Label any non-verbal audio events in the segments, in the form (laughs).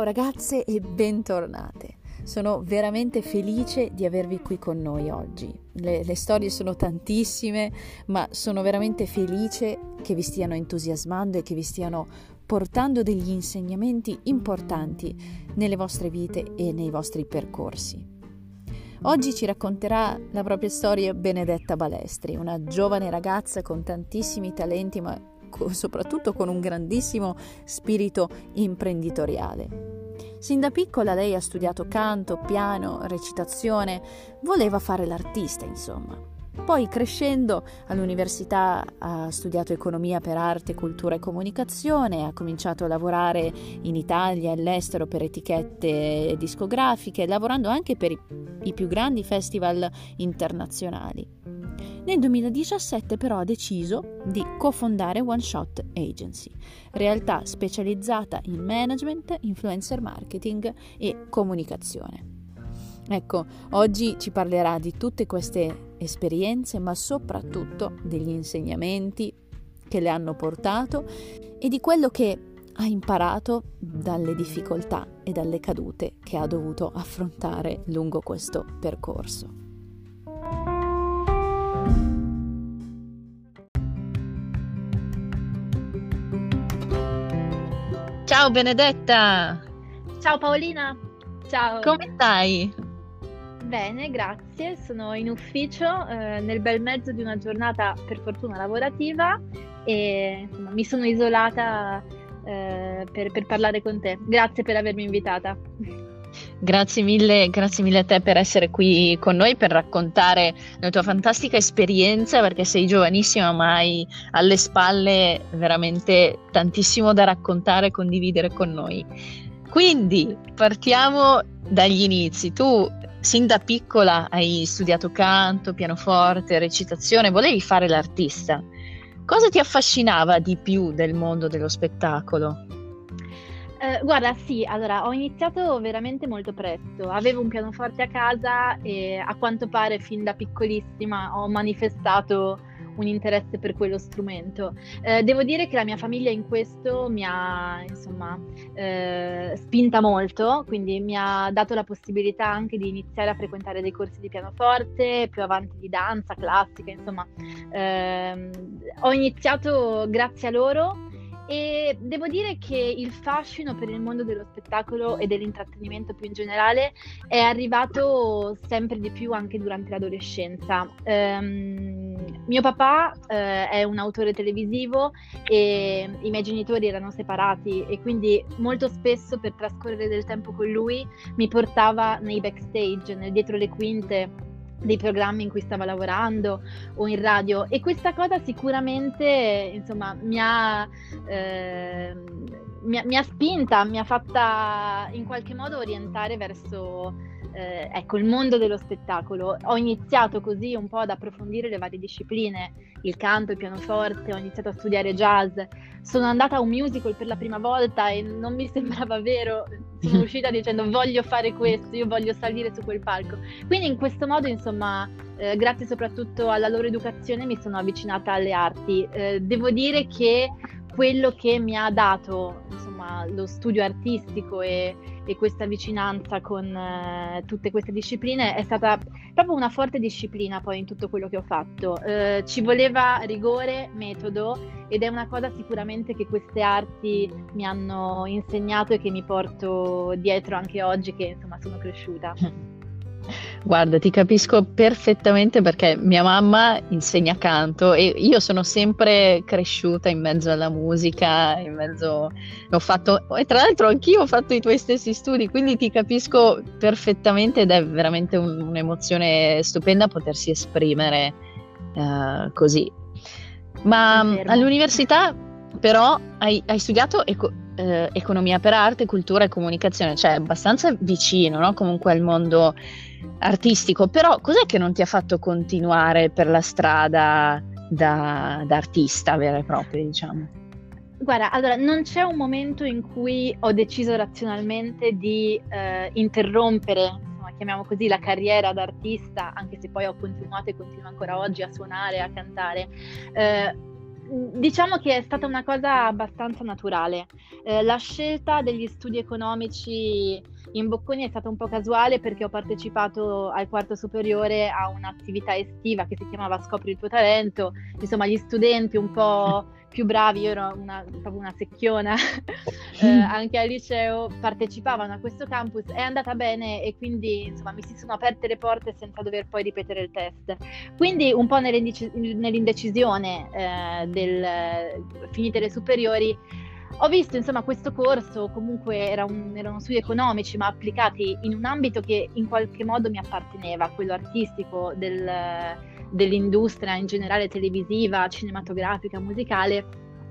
Ciao ragazze e bentornate. Sono veramente felice di avervi qui con noi oggi. Le, le, storie sono tantissime, ma sono veramente felice che vi stiano entusiasmando e che vi stiano portando degli insegnamenti importanti nelle vostre vite e nei vostri percorsi. Oggi ci racconterà la propria storia Benedetta Balestri, una giovane ragazza con tantissimi talenti, ma soprattutto con un grandissimo spirito imprenditoriale. Sin da piccola lei ha studiato canto, piano, recitazione, voleva fare l'artista, insomma. Poi crescendo all'università ha studiato economia per arte, cultura e comunicazione, ha cominciato a lavorare in Italia e all'estero per etichette discografiche, lavorando anche per i, più grandi festival internazionali. Nel 2017 però ha deciso di cofondare One Shot Agency, realtà specializzata in management, influencer marketing e comunicazione. Ecco, oggi ci parlerà di tutte queste esperienze, ma soprattutto degli insegnamenti che le hanno portato e di quello che ha imparato dalle difficoltà e dalle cadute che ha dovuto affrontare lungo questo percorso. Ciao Benedetta! Ciao Paolina! Ciao! Come stai? Bene, grazie. Sono in ufficio eh, nel bel mezzo di una giornata per fortuna lavorativa e insomma, mi sono isolata eh, per, per parlare con te. Grazie per avermi invitata. Grazie mille, grazie mille a te per essere qui con noi, per raccontare la tua fantastica esperienza, perché sei giovanissima, ma hai alle spalle veramente tantissimo da raccontare e condividere con noi. Quindi partiamo dagli inizi. Tu sin da piccola hai studiato canto, pianoforte, recitazione, volevi fare l'artista. Cosa ti affascinava di più del mondo dello spettacolo? Eh, guarda, sì, allora ho iniziato veramente molto presto. Avevo un pianoforte a casa e a quanto pare fin da piccolissima ho manifestato un interesse per quello strumento. Eh, devo dire che la mia famiglia in questo mi ha insomma eh, spinta molto, quindi mi ha dato la possibilità anche di iniziare a frequentare dei corsi di pianoforte, più avanti di danza classica, insomma. Eh, ho iniziato grazie a loro e devo dire che il fascino per il mondo dello spettacolo e dell'intrattenimento più in generale è arrivato sempre di più anche durante l'adolescenza. Um, mio papà uh, è un autore televisivo e i miei genitori erano separati e quindi molto spesso per trascorrere del tempo con lui mi portava nei backstage, nel dietro le quinte dei programmi in cui stava lavorando o in radio. E questa cosa sicuramente insomma mi ha, eh, mi, mi ha spinta, mi ha fatta in qualche modo orientare verso eh, ecco, il mondo dello spettacolo. Ho iniziato così un po' ad approfondire le varie discipline, il canto, il pianoforte, ho iniziato a studiare jazz, sono andata a un musical per la prima volta e non mi (laughs) sembrava vero, sono (laughs) uscita dicendo voglio fare questo, io voglio salire su quel palco. Quindi in questo modo, insomma, eh, grazie soprattutto alla loro educazione mi sono avvicinata alle arti. Eh, devo dire che quello che mi ha dato insomma, lo studio artistico e, e questa vicinanza con eh, tutte queste discipline è stata proprio una forte disciplina poi in tutto quello che ho fatto. Eh, ci voleva rigore, metodo ed è una cosa sicuramente che queste arti mi hanno insegnato e che mi porto dietro anche oggi che insomma sono cresciuta. (laughs) Guarda, ti capisco perfettamente perché mia mamma insegna canto e io sono sempre cresciuta in mezzo alla musica, in mezzo... Ho fatto... E tra l'altro anch'io ho fatto i tuoi stessi studi, quindi ti capisco perfettamente ed è veramente un, un'emozione stupenda potersi esprimere uh, così. Ma all'università però hai, hai studiato eco, eh, economia per arte, cultura e comunicazione, cioè abbastanza vicino no? comunque al mondo artistico, però cos'è che non ti ha fatto continuare per la strada da, da artista vera e propria, diciamo? Guarda, allora non c'è un momento in cui ho deciso razionalmente di eh, interrompere, insomma, chiamiamo così, la carriera d'artista, anche se poi ho continuato e continuo ancora oggi a suonare, a cantare. Eh, Diciamo che è stata una cosa abbastanza naturale. Eh, la scelta degli studi economici in Bocconi è stata un po' casuale perché ho partecipato al quarto superiore a un'attività estiva che si chiamava Scopri il tuo talento. Insomma, gli studenti un po' più bravi, io ero una, proprio una secchiona, (laughs) eh, anche al liceo partecipavano a questo campus, è andata bene e quindi insomma mi si sono aperte le porte senza dover poi ripetere il test. Quindi un po' nell'indecisione eh, del finite le superiori ho visto insomma questo corso, comunque era un, erano studi economici ma applicati in un ambito che in qualche modo mi apparteneva, quello artistico del, dell'industria in generale televisiva, cinematografica, musicale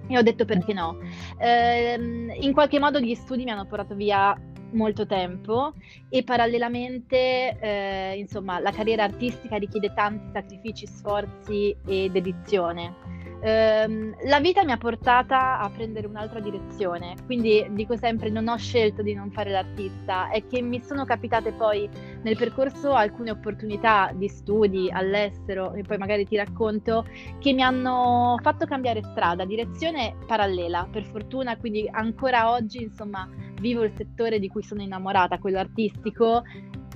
e ho detto perché no. Eh, in qualche modo gli studi mi hanno portato via molto tempo e parallelamente eh, insomma la carriera artistica richiede tanti sacrifici, sforzi e dedizione ehm, la vita mi ha portata a prendere un'altra direzione, quindi dico sempre non ho scelto di non fare l'artista, è che mi sono capitate poi nel percorso alcune opportunità di studi all'estero, e poi magari ti racconto, che mi hanno fatto cambiare strada, direzione parallela, per fortuna, quindi ancora oggi insomma vivo il settore di cui sono innamorata, quello artistico,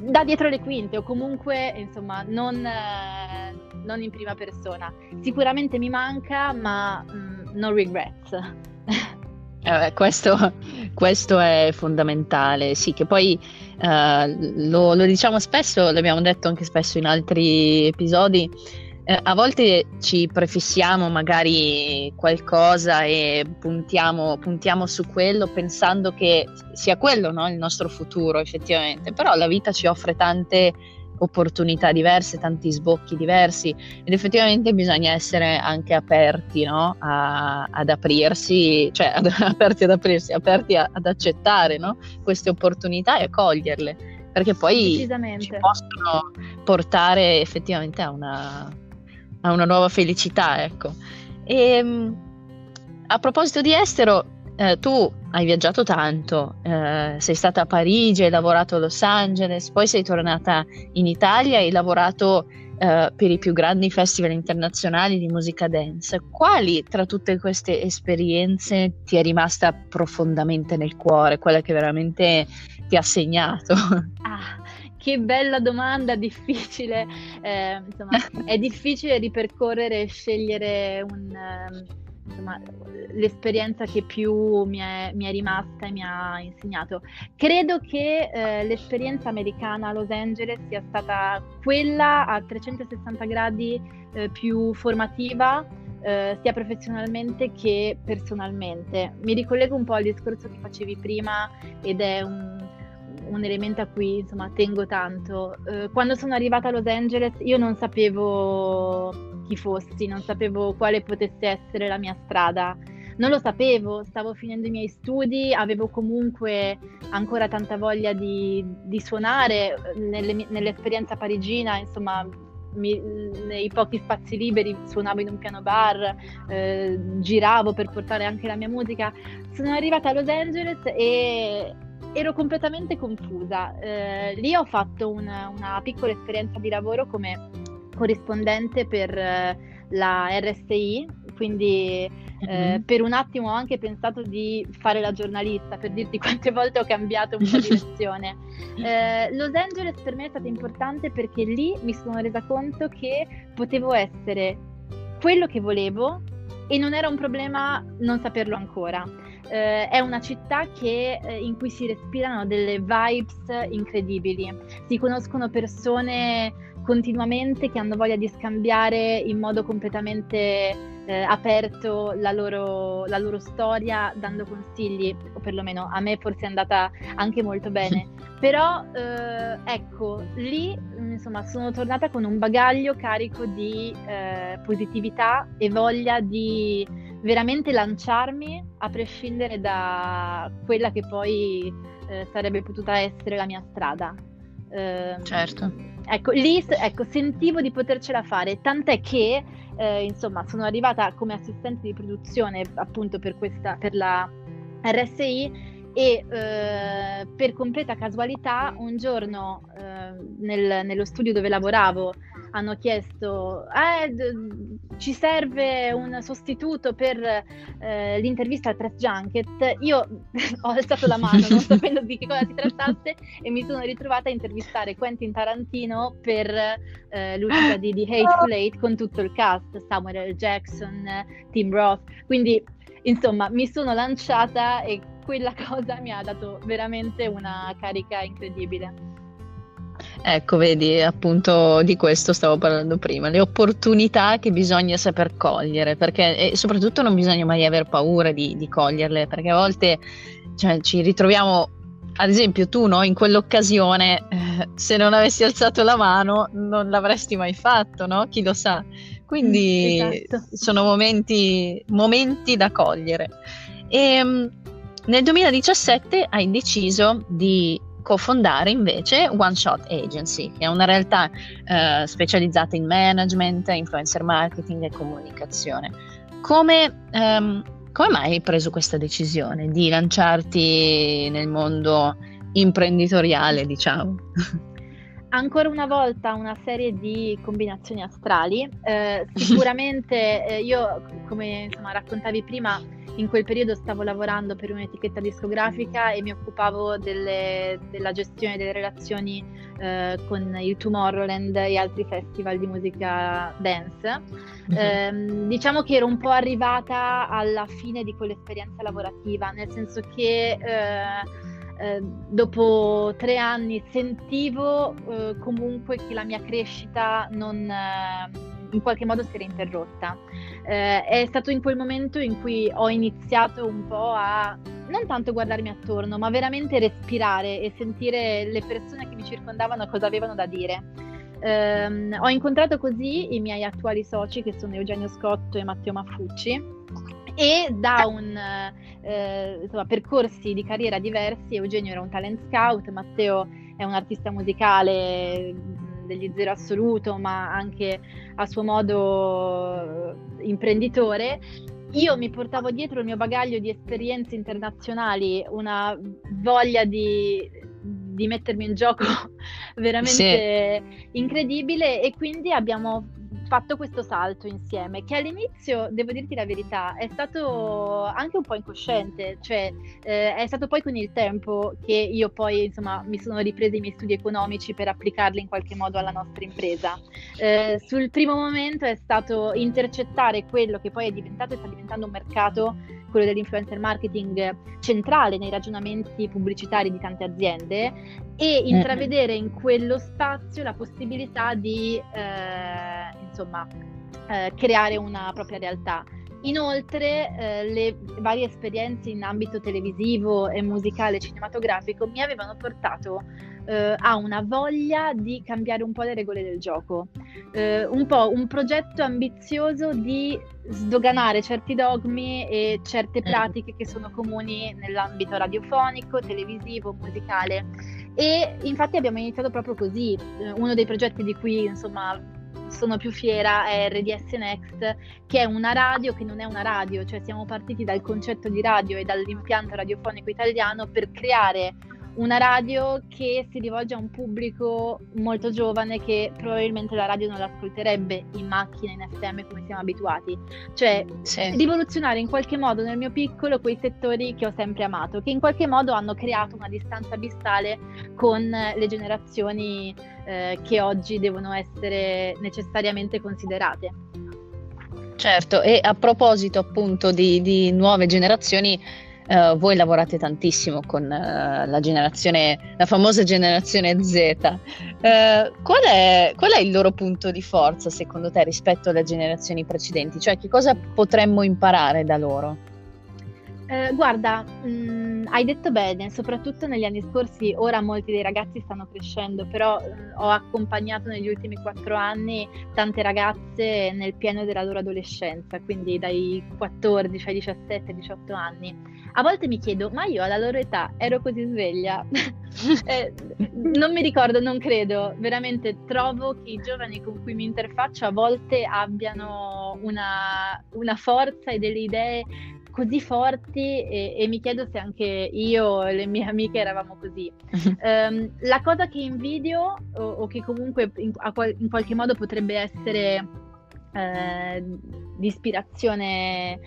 da dietro le quinte o comunque insomma non, eh, non in prima persona. Sicuramente mi manca, ma mh, mm, no regrets. Eh, questo, questo, è fondamentale, sì, che poi eh, lo, lo, diciamo spesso, l'abbiamo detto anche spesso in altri episodi, eh, a volte ci prefissiamo magari qualcosa e puntiamo, puntiamo su quello pensando che sia quello no? il nostro futuro effettivamente, però la vita ci offre tante opportunità diverse, tanti sbocchi diversi ed effettivamente bisogna essere anche aperti no? a, ad aprirsi, cioè ad, (laughs) aperti ad aprirsi, aperti a, ad accettare no? queste opportunità e coglierle perché poi ci possono portare effettivamente a una, a una nuova felicità, ecco. E, ehm, a proposito di estero, eh, tu hai viaggiato tanto, eh, sei stata a Parigi, hai lavorato a Los Angeles, poi sei tornata in Italia e hai lavorato eh, per i più grandi festival internazionali di musica dance. Quali tra tutte queste esperienze ti è rimasta profondamente nel cuore, quella che veramente ti ha segnato? Ah, che bella domanda, difficile. Eh, insomma, è difficile ripercorrere e scegliere un, ehm, insomma, l'esperienza che più mi è, mi è, rimasta e mi ha insegnato. Credo che eh, l'esperienza americana a Los Angeles sia stata quella a 360 gradi eh, più formativa. Eh, sia professionalmente che personalmente. Mi ricollego un po' al discorso che facevi prima ed è un, un elemento a cui insomma tengo tanto. Eh, quando sono arrivata a Los Angeles io non sapevo chi fossi, non sapevo quale potesse essere la mia strada. Non lo sapevo, stavo finendo i miei studi, avevo comunque ancora tanta voglia di, di suonare nelle, nell'esperienza parigina, insomma mi, nei pochi spazi liberi suonavo in un piano bar, eh, giravo per portare anche la mia musica. Sono arrivata a Los Angeles e ero completamente confusa. Eh, lì ho fatto una, una, piccola esperienza di lavoro come corrispondente per eh, la RSI, quindi eh, mm-hmm. per un attimo ho anche pensato di fare la giornalista, per dirti (laughs) quante volte ho cambiato un po' di direzione. (laughs) Eh, Los Angeles per me è stata importante perché lì mi sono resa conto che potevo essere quello che volevo e non era un problema non saperlo ancora eh, è una città che, eh, in cui si respirano delle vibes incredibili, si conoscono persone continuamente che hanno voglia di scambiare in modo completamente eh, aperto la loro, la loro, storia dando consigli, o perlomeno a me forse è andata anche molto bene. (laughs) Però eh, ecco, lì insomma sono tornata con un bagaglio carico di eh, positività e voglia di veramente lanciarmi a prescindere da quella che poi eh, sarebbe potuta essere la mia strada. Eh, certo. Ecco, lì ecco, sentivo di potercela fare, tant'è che eh, insomma sono arrivata come assistente di produzione appunto per, questa, per la RSI e eh, per completa casualità un giorno eh, nel, nello studio dove lavoravo hanno chiesto eh, d- ci serve un sostituto per eh, l'intervista al press junket, io (laughs) ho alzato la mano non sapendo di che cosa si trattasse e mi sono ritrovata a intervistare Quentin Tarantino per eh, l'uscita di, di Hateful Eight con tutto il cast, Samuel L. Jackson, Tim Roth, quindi insomma mi sono lanciata e quella (laughs) cosa mi ha dato veramente una carica incredibile. Ecco, vedi, appunto di questo stavo parlando prima, le opportunità che bisogna saper cogliere, perché e soprattutto non bisogna mai aver paura di, di coglierle, perché a volte cioè, ci ritroviamo, ad esempio tu no, in quell'occasione, eh, se non avessi alzato la mano non l'avresti mai fatto, no? Chi lo sa. Quindi esatto. sono momenti, momenti da cogliere. E, ehm, nel 2017 hai deciso di cofondare invece One Shot Agency, che è una realtà eh, specializzata in management, influencer marketing e comunicazione. Come, um, come mai hai preso questa decisione di lanciarti nel mondo imprenditoriale, diciamo? (laughs) Ancora una volta una serie di combinazioni astrali. Eh, sicuramente eh, io, come insomma, raccontavi prima, in quel periodo stavo lavorando per un'etichetta discografica e mi occupavo delle, della gestione delle relazioni eh, con il Tomorrowland e altri festival di musica dance. Mm-hmm. Eh, diciamo che ero un po' arrivata alla fine di quell'esperienza lavorativa, nel senso che eh, eh dopo tre anni sentivo eh, comunque che la mia crescita non eh, in qualche modo si era interrotta. Eh, è stato in quel momento in cui ho iniziato un po' a non tanto guardarmi attorno, ma veramente respirare e sentire le persone che mi circondavano cosa avevano da dire. Eh, ho incontrato così i miei attuali soci che sono Eugenio Scotto e Matteo Maffucci e da un eh, insomma, percorsi di carriera diversi, Eugenio era un talent scout, Matteo è un artista musicale degli zero assoluto, ma anche a suo modo eh, imprenditore, io mi portavo dietro il mio bagaglio di esperienze internazionali, una voglia di, di mettermi in gioco (laughs) veramente sì. incredibile e quindi abbiamo fatto questo salto insieme, che all'inizio, devo dirti la verità, è stato anche un po' incosciente, cioè eh, è stato poi con il tempo che io poi insomma mi sono ripresa i miei studi economici per applicarli in qualche modo alla nostra impresa. Eh, sul primo momento è stato intercettare quello che poi è diventato e sta diventando un mercato, quello dell'influencer marketing centrale nei ragionamenti pubblicitari di tante aziende e intravedere in quello spazio la possibilità di eh, insomma, eh, creare una propria realtà. Inoltre eh, le varie esperienze in ambito televisivo e musicale cinematografico mi avevano portato eh, a una voglia di cambiare un po' le regole del gioco, eh, un po' un progetto ambizioso di sdoganare certi dogmi e certe mm. pratiche che sono comuni nell'ambito radiofonico, televisivo, musicale. E infatti abbiamo iniziato proprio così. Eh, uno dei progetti di cui insomma sono più fiera è RDS Next, che è una radio che non è una radio, cioè siamo partiti dal concetto di radio e dall'impianto radiofonico italiano per creare una radio che si rivolge a un pubblico molto giovane che probabilmente la radio non l'ascolterebbe in macchina, in FM come siamo abituati. Cioè, sì. rivoluzionare in qualche modo nel mio piccolo quei settori che ho sempre amato, che in qualche modo hanno creato una distanza abissale con le generazioni eh, che oggi devono essere necessariamente considerate. Certo, e a proposito appunto di, di nuove generazioni, Uh, voi lavorate tantissimo con uh, la generazione, la famosa generazione Z. Uh, qual, è, qual, è, il loro punto di forza secondo te rispetto alle generazioni precedenti? Cioè, che cosa potremmo imparare da loro? Guarda, mh, mm, hai detto bene, soprattutto negli anni scorsi, ora molti dei ragazzi stanno crescendo, però mh, ho accompagnato negli ultimi quattro anni tante ragazze nel pieno della loro adolescenza, quindi dai 14 ai 17, 18 anni a volte mi chiedo, ma io alla loro età ero così sveglia? (laughs) eh, non mi ricordo, non credo. Veramente trovo che i giovani con cui mi interfaccio a volte abbiano una, una forza e delle idee così forti e, e, mi chiedo se anche io e le mie amiche eravamo così. um, (laughs) la cosa che invidio o, o che comunque in, in, qualche modo potrebbe essere eh, di ispirazione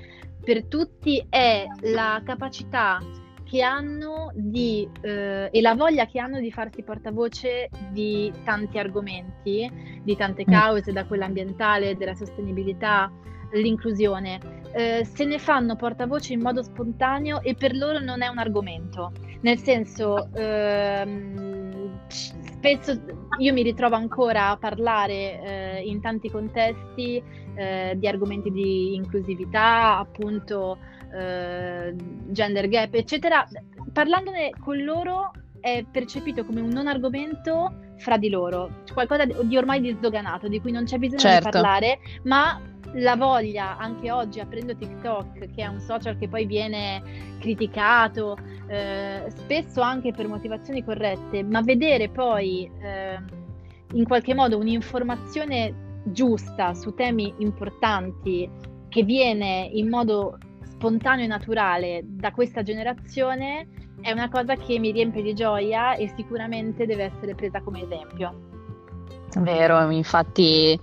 per tutti è la capacità che hanno di, eh, e la voglia che hanno di farsi portavoce di tanti argomenti, di tante mm. cause, da quella ambientale, della sostenibilità, l'inclusione. Eh, se ne fanno portavoce in modo spontaneo e per loro non è un argomento. Nel senso, ehm, spesso io mi ritrovo ancora a parlare eh, in tanti contesti eh, di argomenti di inclusività, appunto eh, gender gap, eccetera, parlandone con loro è percepito come un non argomento fra di loro, qualcosa di ormai disdoganato, di cui non c'è bisogno certo. di parlare, ma la voglia, anche oggi aprendo TikTok, che è un social che poi viene criticato, eh, spesso anche per motivazioni corrette, ma vedere poi eh, in qualche modo un'informazione giusta su temi importanti che viene in modo spontaneo e naturale da questa generazione è una cosa che mi riempie di gioia e sicuramente deve essere presa come esempio. Vero, infatti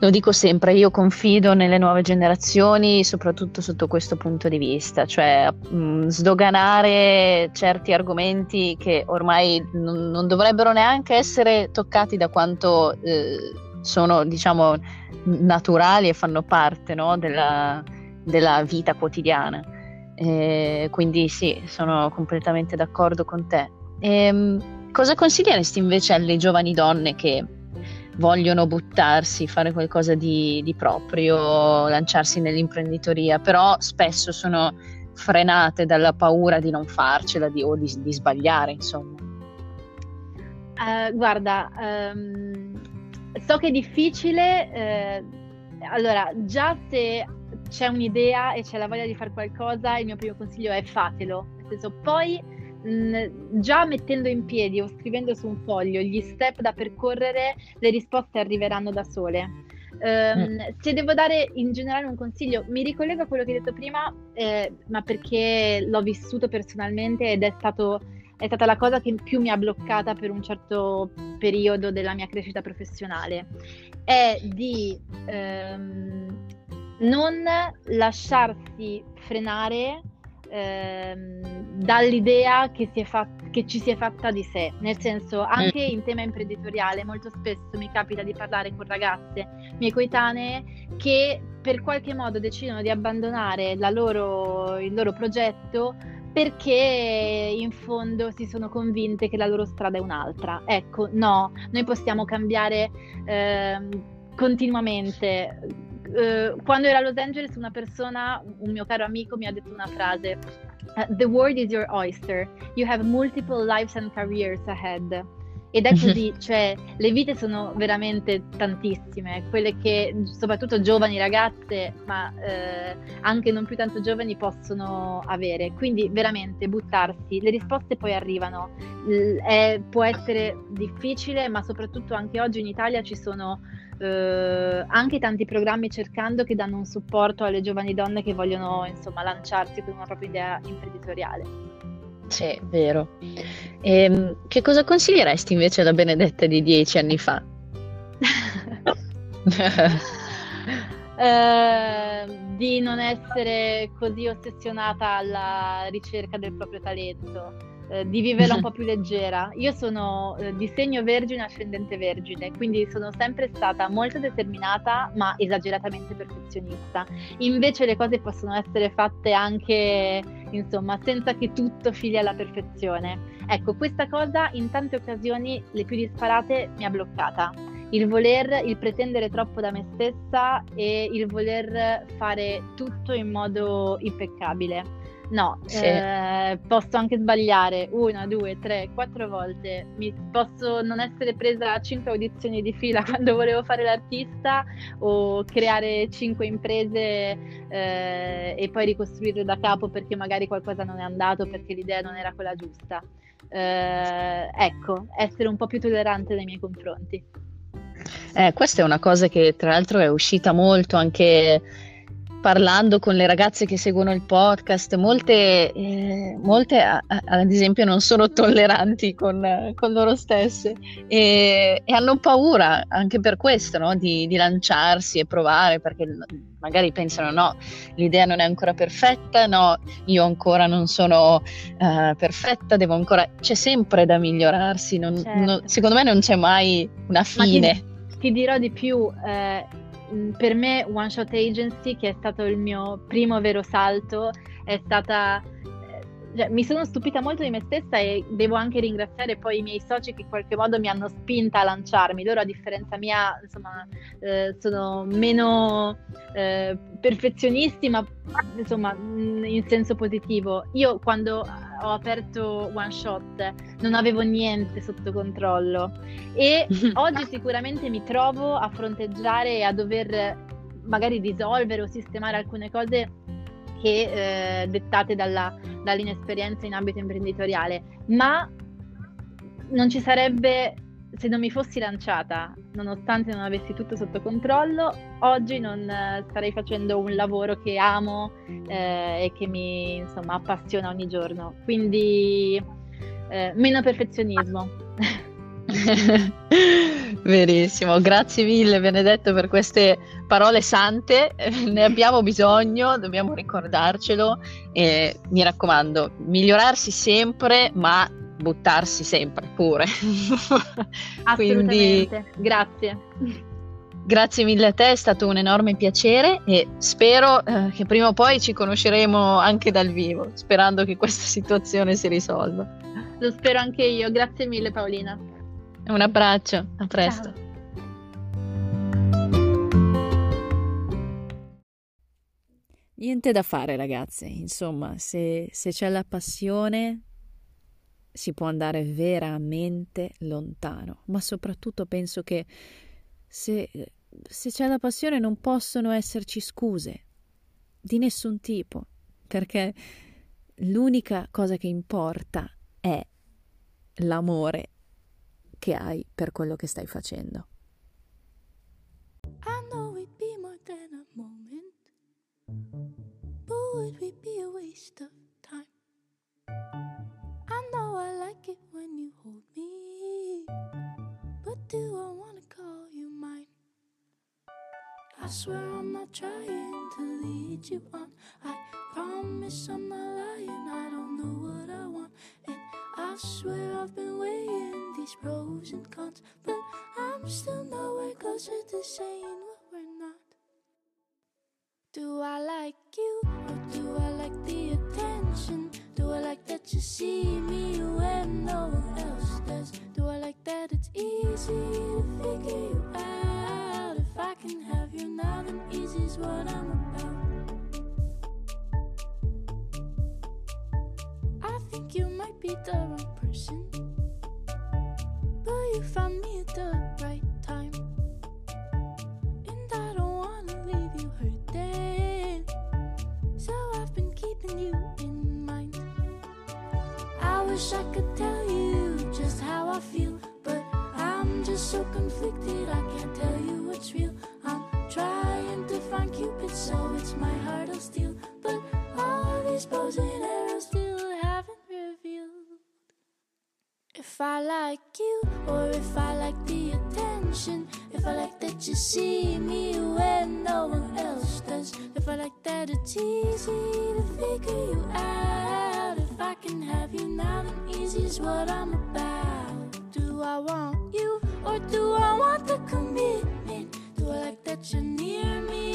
lo dico sempre, io confido nelle nuove generazioni soprattutto sotto questo punto di vista, cioè mh, mm, sdoganare certi argomenti che ormai non, non, dovrebbero neanche essere toccati da quanto eh, sono diciamo naturali e fanno parte no, della, della, vita quotidiana. E quindi sì, sono completamente d'accordo con te. E, ehm, cosa consiglieresti invece alle giovani donne che vogliono buttarsi, fare qualcosa di, di proprio, lanciarsi nell'imprenditoria, però spesso sono frenate dalla paura di non farcela di, o di, di sbagliare, insomma. Uh, guarda, um, so che è difficile, eh, allora già se c'è un'idea e c'è la voglia di fare qualcosa, il mio primo consiglio è fatelo, nel senso poi mh, già mettendo in piedi o scrivendo su un foglio gli step da percorrere, le risposte arriveranno da sole. Um, mm. Se devo dare in generale un consiglio, mi ricollego a quello che hai detto prima, eh, ma perché l'ho vissuto personalmente ed è stato è stata la cosa che più mi ha bloccata per un certo periodo della mia crescita professionale, è di ehm, non lasciarsi frenare ehm, dall'idea che, fat- che, ci si è fatta di sé, nel senso anche mm. in tema imprenditoriale molto spesso mi capita di parlare con ragazze mie coetanee che per qualche modo decidono di abbandonare loro, il loro progetto perché in fondo si sono convinte che la loro strada è un'altra. Ecco, no, noi possiamo cambiare eh, continuamente. Eh, quando ero a Los Angeles una persona, un mio caro amico, mi ha detto una frase, The world is your oyster, you have multiple lives and careers ahead. Ed è così, (laughs) cioè le vite sono veramente tantissime, quelle che soprattutto giovani ragazze, ma eh, anche non più tanto giovani possono avere. Quindi veramente buttarsi, le risposte poi arrivano. È, può essere difficile, ma soprattutto anche oggi in Italia ci sono eh, anche tanti programmi cercando che danno un supporto alle giovani donne che vogliono insomma lanciarsi con una propria idea imprenditoriale. Sì, vero. E, ehm, che cosa consiglieresti invece alla Benedetta di dieci anni fa? (laughs) eh, di non essere così ossessionata alla ricerca del proprio talento eh, di viverla un po' (laughs) più leggera. Io sono eh, di segno vergine ascendente vergine, quindi sono sempre stata molto determinata ma esageratamente perfezionista. Invece le cose possono essere fatte anche, insomma, senza che tutto fili alla perfezione. Ecco, questa cosa in tante occasioni, le più disparate, mi ha bloccata. Il voler, il pretendere troppo da me stessa e il voler fare tutto in modo impeccabile. No, sì. eh, posso anche sbagliare una, due, tre, quattro volte. Mi posso non essere presa a cinque audizioni di fila (laughs) quando volevo fare l'artista o creare cinque imprese eh, e poi ricostruirle da capo perché magari qualcosa non è andato, perché l'idea non era quella giusta. Eh, ecco, essere un po' più tollerante nei miei confronti. Eh, questa è una cosa che tra l'altro è uscita molto anche parlando con le ragazze che seguono il podcast, molte, eh, molte a, a, ad esempio non sono tolleranti con, con loro stesse e, e, hanno paura anche per questo no? di, di, lanciarsi e provare perché magari pensano no, l'idea non è ancora perfetta, no, io ancora non sono uh, perfetta, devo ancora... c'è sempre da migliorarsi, non, certo. non, secondo me non c'è mai una fine. Ti, ti, dirò di più. Eh per me One Shot Agency, che è stato il mio primo vero salto, è stata cioè, mi sono stupita molto di me stessa e devo anche ringraziare poi i miei soci che in qualche modo mi hanno spinta a lanciarmi. Loro, a differenza mia, insomma, eh, sono meno eh, perfezionisti, ma insomma, mm, in senso positivo. Io quando ho aperto One Shot non avevo niente sotto controllo e (laughs) oggi sicuramente mi trovo a fronteggiare e a dover magari risolvere o sistemare alcune cose che eh, dettate dalla, dall'inesperienza in ambito imprenditoriale, ma non ci sarebbe se non mi fossi lanciata, nonostante non avessi tutto sotto controllo, oggi non eh, starei facendo un lavoro che amo eh, e che mi insomma, appassiona ogni giorno. Quindi eh, meno perfezionismo. (laughs) (laughs) Verissimo, grazie mille Benedetto per queste parole sante, (laughs) ne abbiamo bisogno, dobbiamo ricordarcelo e mi raccomando, migliorarsi sempre, ma buttarsi sempre pure. (laughs) Quindi, grazie. Grazie mille a te, è stato un enorme piacere e spero eh, che prima o poi ci conosceremo anche dal vivo, sperando che questa situazione si risolva. Lo spero anche io, grazie mille Paolina. Un abbraccio, a presto. Ciao. Niente da fare ragazze, insomma, se, se c'è la passione si può andare veramente lontano, ma soprattutto penso che se, se c'è la passione non possono esserci scuse di nessun tipo, perché l'unica cosa che importa è l'amore che hai per quello che stai facendo. I know it'd be more than a moment, but would we be a waste of time? I know I like it when you hold me, but do I wanna call you mine? I swear I'm not trying to lead you on. I promise I'm not lying. I don't know what I want, I swear I've been weighing these pros and cons, but I'm still nowhere closer to saying what we're not. Do I like you or do I like the attention? Do I like that you see if I like you or if I like the attention. If I like that you see me when no one else does. If I like that it's easy to figure you out. If I can have you now, then easy is what I'm about. Do I want you or do I want the commitment? Do I like that you're near me